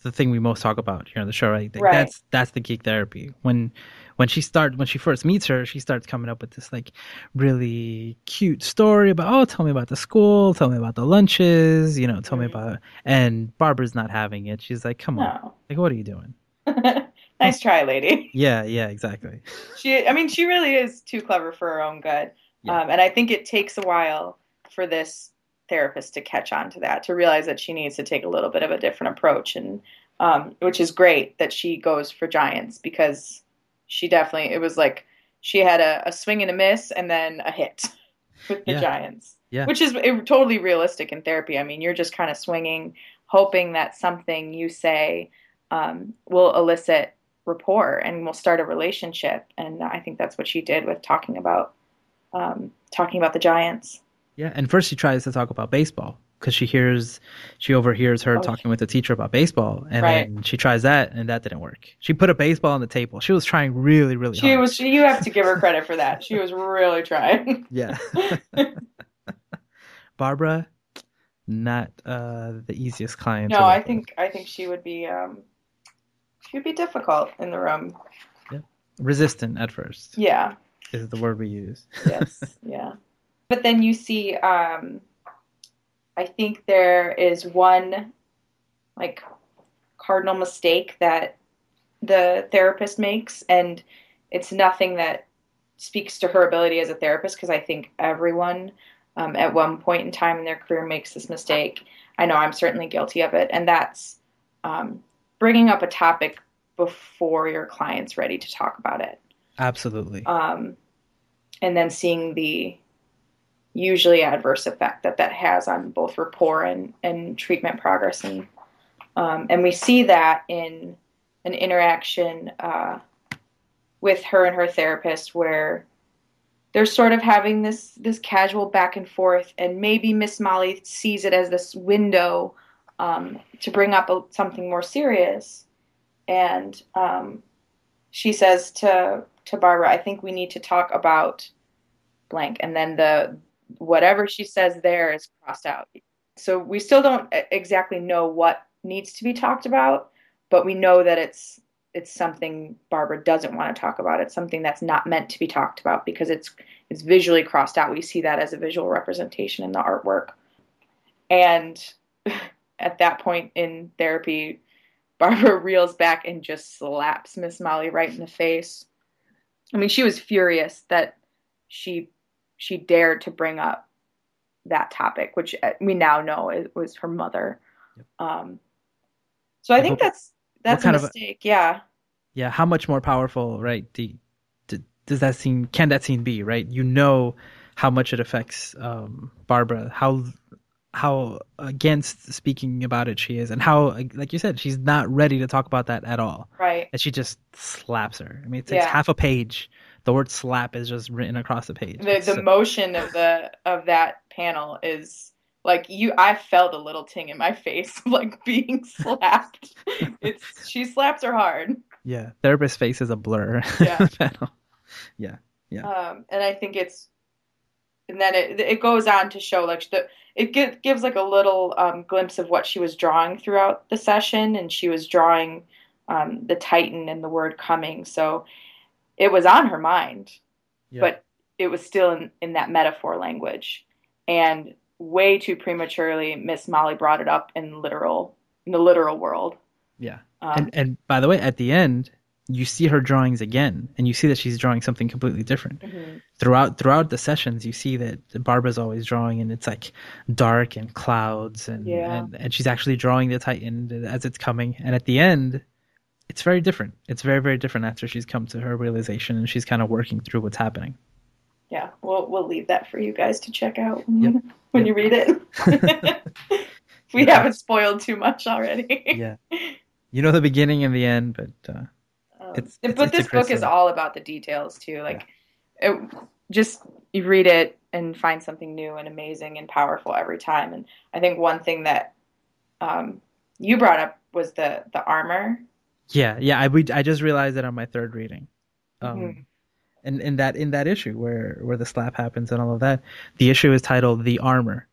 the thing we most talk about here on the show, right? Like, Right. That's that's the geek therapy. When when she start when she first meets her, she starts coming up with this like really cute story about oh, tell me about the school, tell me about the lunches, you know, tell me Mhm. about. And Barbara's not having it. She's like, come on, like what are you doing? nice try, lady. Yeah, yeah, exactly. She, I mean, she really is too clever for her own good. Yeah. Um, and I think it takes a while for this therapist to catch on to that, to realize that she needs to take a little bit of a different approach, and um, which is great that she goes for giants because she definitely it was like she had a, a swing and a miss and then a hit with the Yeah. giants, Yeah. which is it, totally realistic in therapy. I mean, you're just kind of swinging, hoping that something you say um, will elicit rapport and we'll start a relationship. And I think that's what she did with talking about um, talking about the Giants. Yeah, and first she tries to talk about baseball because she hears she overhears her Oh. talking with the teacher about baseball, and Right. then she tries that, and that didn't work. She put a baseball on the table. She was trying really, really She hard. was. You have to give her credit for that. She was really trying. Yeah. Barbara, not uh, the easiest client. No, I think I think she would be. Um, would be difficult in the room. Yeah. resistant at first Yeah. is the word we use. Yes. yeah. But then you see. Um, I think there is one, like, cardinal mistake that the therapist makes, and it's nothing that speaks to her ability as a therapist because I think everyone um, at one point in time in their career makes this mistake. I know I'm certainly guilty of it, and that's um, bringing up a topic before your client's ready to talk about it, Absolutely. um, and then seeing the usually adverse effect that that has on both rapport and, and treatment progress, and um, and we see that in an interaction uh, with her and her therapist where they're sort of having this this casual back and forth, and maybe Miss Molly sees it as this window um, to bring up a, something more serious, and um, she says to to Barbara, "I think we need to talk about blank," and then the whatever she says there is crossed out. So we still don't exactly know what needs to be talked about, but we know that it's it's something Barbara doesn't want to talk about. It's something that's not meant to be talked about because it's it's visually crossed out. We see that as a visual representation in the artwork. And at that point in therapy, Barbara reels back and just slaps Miss Molly right in the face. I mean, she was furious that she she dared to bring up that topic, which uh, we now know it was her mother. Yep. Um, so I think that's that's a mistake. A, yeah. Yeah. How much more powerful, right? Do, do, does that scene? Can that scene be right? You know how much it affects um, Barbara. How how against speaking about it she is, and how, like you said, she's not ready to talk about that at all. Right. And she just slaps her. I mean, it takes yeah. half a page. The word "slap" is just written across the page. The, the so... motion of the of that panel is like you i felt a little ting in my face like being slapped it's she slaps her hard yeah therapist face is a blur yeah yeah yeah um and i think it's and then it it goes on to show like the it get, gives like a little um, glimpse of what she was drawing throughout the session and she was drawing um, the titan and the word coming. So it was on her mind yeah. but it was still in, in that metaphor language. And way too prematurely miss molly brought it up in literal in the literal world. Yeah. Um, and, and by the way at the end you see her drawings again and you see that she's drawing something completely different mm-hmm. throughout throughout the sessions you see that barbara's always drawing and it's like dark and clouds and, yeah. and and she's actually drawing the titan as it's coming and at the end it's very different it's very very different after she's come to her realization and she's kind of working through what's happening yeah, we'll we'll leave that for you guys to check out when, yep. when yep. you read it. we yeah. haven't spoiled too much already. yeah, you know the beginning and the end, but uh, it's, it's, but it's this book is all about the details too. Like, yeah. it, just you read it and find something new and amazing and powerful every time. And I think one thing that um, you brought up was the the armor. Yeah, yeah. I we, I just realized that on my third reading. Um, mm-hmm in, in that in that issue where where the slap happens and all of that. The issue is titled "The Armor,"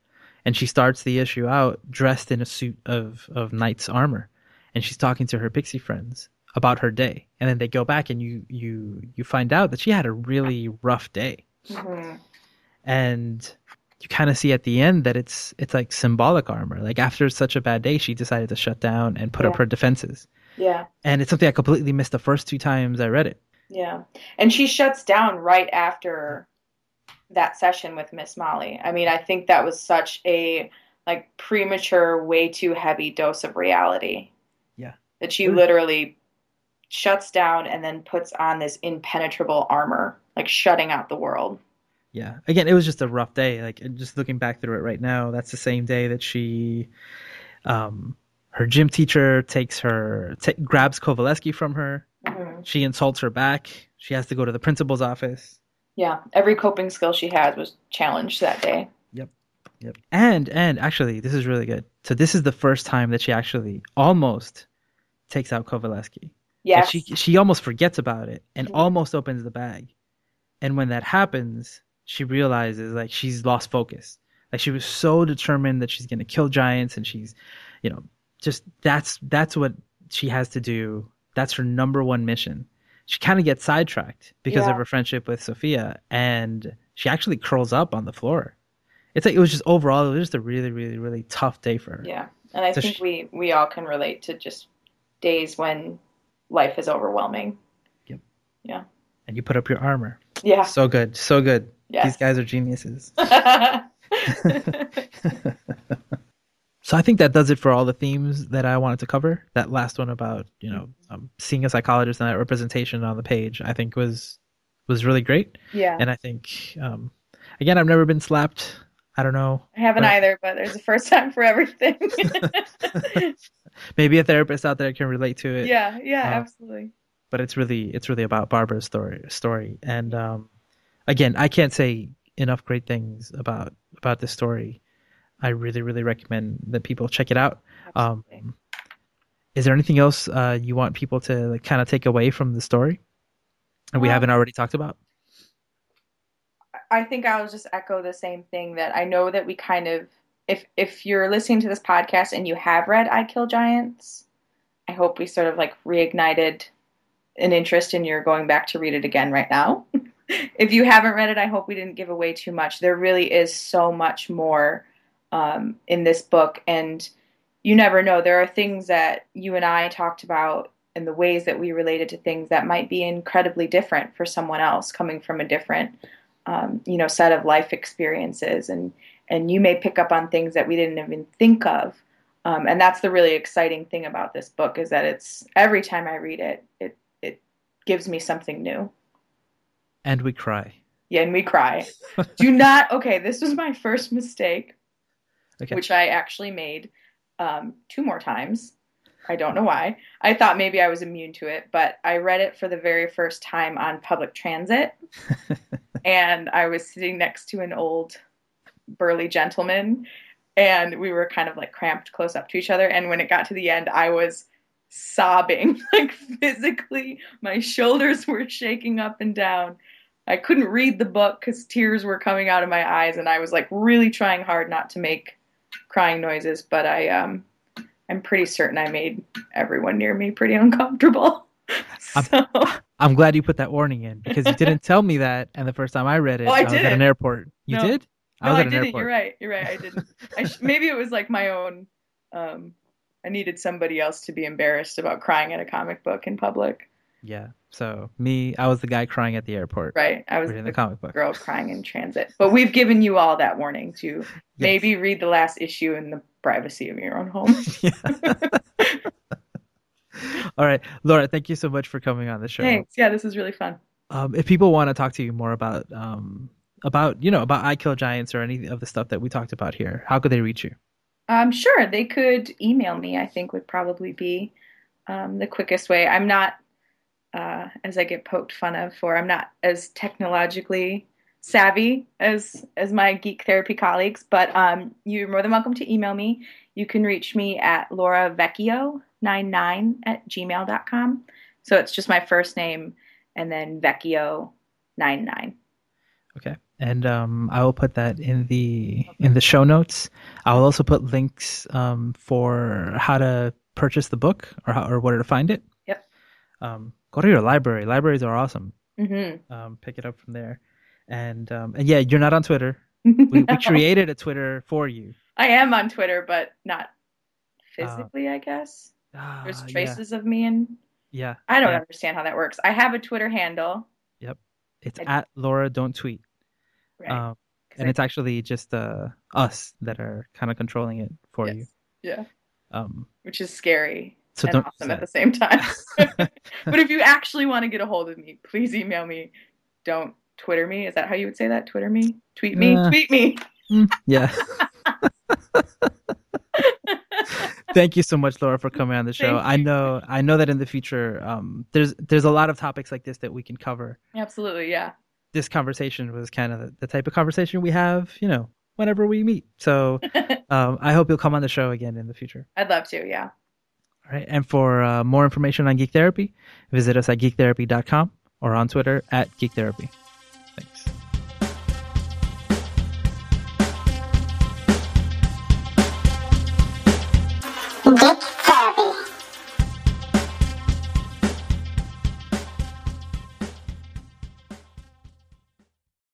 and she starts the issue out dressed in a suit of of knight's armor, and she's talking to her pixie friends about her day, and then they go back and you you you find out that she had a really rough day, mm-hmm. and you kind of see at the end that it's it's like symbolic armor. Like after such a bad day, she decided to shut down and put yeah. up her defenses. Yeah. And it's something I completely missed the first two times I read it. Yeah. And she shuts down right after that session with Miss Molly. I mean, I think that was such a like premature, way too heavy dose of reality. Yeah. That she literally shuts down and then puts on this impenetrable armor, like shutting out the world. Yeah. Again, it was just a rough day. Like just looking back through it right now, that's the same day that she um her gym teacher takes her t- grabs Coveleski from her Mm-hmm. She insults her back. She has to go to the principal's office. Yeah, every coping skill she had was challenged that day. Yep. Yep. And and actually, this is really good. So this is the first time that she actually almost takes out Coveleski. Yeah. She she almost forgets about it and mm-hmm. almost opens the bag. And when that happens, she realizes like she's lost focus. Like she was so determined that she's going to kill giants and she's, you know, just that's that's what she has to do that's her number one mission. She kind of gets sidetracked because yeah. of her friendship with Sophia, and she actually curls up on the floor. It's like it was just overall, it was just a really, really, really tough day for her. Yeah, and I so think she, we we all can relate to just days when life is overwhelming. Yep. Yeah. And you put up your armor. Yeah. So good, so good. Yes. These guys are geniuses. So I think that does it for all the themes that I wanted to cover. That last one about you know um, seeing a psychologist and that representation on the page, I think was was really great. Yeah. And I think um, again, I've never been slapped. I don't know. I haven't but... either, but there's a first time for everything. Maybe a therapist out there can relate to it. Yeah, yeah, uh, absolutely. but it's really it's really about Barbara's story story. And um, again, I can't say enough great things about about this story. I really really recommend that people check it out. Um, is there anything else uh, you want people to like, kind of take away from the story, and we Well- haven't already talked about? I think I'll just echo the same thing that I know that we kind of if if you're listening to this podcast and you have read I Kill Giants, I hope we sort of like reignited an interest in your going back to read it again right now. if you haven't read it, I hope we didn't give away too much. There really is so much more um, in this book, and you never know. There are things that you and I talked about and the ways that we related to things that might be incredibly different for someone else coming from a different um, you know set of life experiences and and you may pick up on things that we didn't even think of. Um, and that's the really exciting thing about this book is that it's every time i read it it it gives me something new. And we cry. yeah and we cry. Do not okay this was my first mistake Okay. which i actually made um, two more times. I don't know why. I thought maybe i was immune to it but i read it for the very first time on public transit. And I was sitting next to an old burly gentleman and we were kind of like cramped close up to each other and when it got to the end I was sobbing like physically my shoulders were shaking up and down I couldn't read the book cuz tears were coming out of my eyes and I was like really trying hard not to make crying noises but I um I'm pretty certain I made everyone near me pretty uncomfortable I'm- so I'm glad you put that warning in because you didn't tell me that, and the first time I read it, Oh, I was at an airport. You No. did? No, was I didn't. You're right. You're right. I didn't. I sh- maybe it was like my own. Um, I needed somebody else to be embarrassed about crying at a comic book in public. Yeah. So me, I was the guy crying at the airport Right. I was reading the the comic book. girl crying in transit. But we've given you all that warning to Yes. maybe read the last issue in the privacy of your own home. All right, Laura, thank you so much for coming on the show. Thanks. Yeah, this is really fun. Um, if people want to talk to you more about um, about you know about I Kill Giants or any of the stuff that we talked about here, how could they reach you? Um, sure, they could email me. I think would probably be um, the quickest way. I'm not, uh, as I get poked fun of for, I'm not as technologically savvy as as my geek therapy colleagues. But um, you're more than welcome to email me. You can reach me at lauravecchio99 at gmail.com. So it's just my first name and then vecchio99. Okay, and um, I will put that in the in the show notes. I will also put links um, for how to purchase the book or how, or where to find it. Yep. Um, go to your library. Libraries are awesome. hmm Um, pick it up from there. And um, and yeah, you're not on Twitter. We, we created a Twitter for you. I am on Twitter, but not physically, I guess. Ah, There's yeah, traces of me and Yeah, I don't Yeah. understand how that works. I have a Twitter handle. Yep. It's I- at Laura. Don't tweet. Right. Um, and I- it's actually just uh, us that are kind of controlling it for yes. you. Yeah. Um, Which is scary so and don't awesome at the same time. but if you actually want to get a hold of me, please email me. Don't Twitter me. Is that how you would say that? Twitter me? Tweet me? Uh, Tweet me. Mm, yeah. Thank you so much, Laura, for coming on the show. Thank I you. know, I know that in the future, um, there's there's a lot of topics like this that we can cover. Absolutely, yeah. This conversation was kind of the, type of conversation we have, you know, whenever we meet. So um, I hope you'll come on the show again in the future. I'd love to, yeah. All right. And for uh, more information on Geek Therapy, visit us at geektherapy.com or on Twitter at Geek Therapy.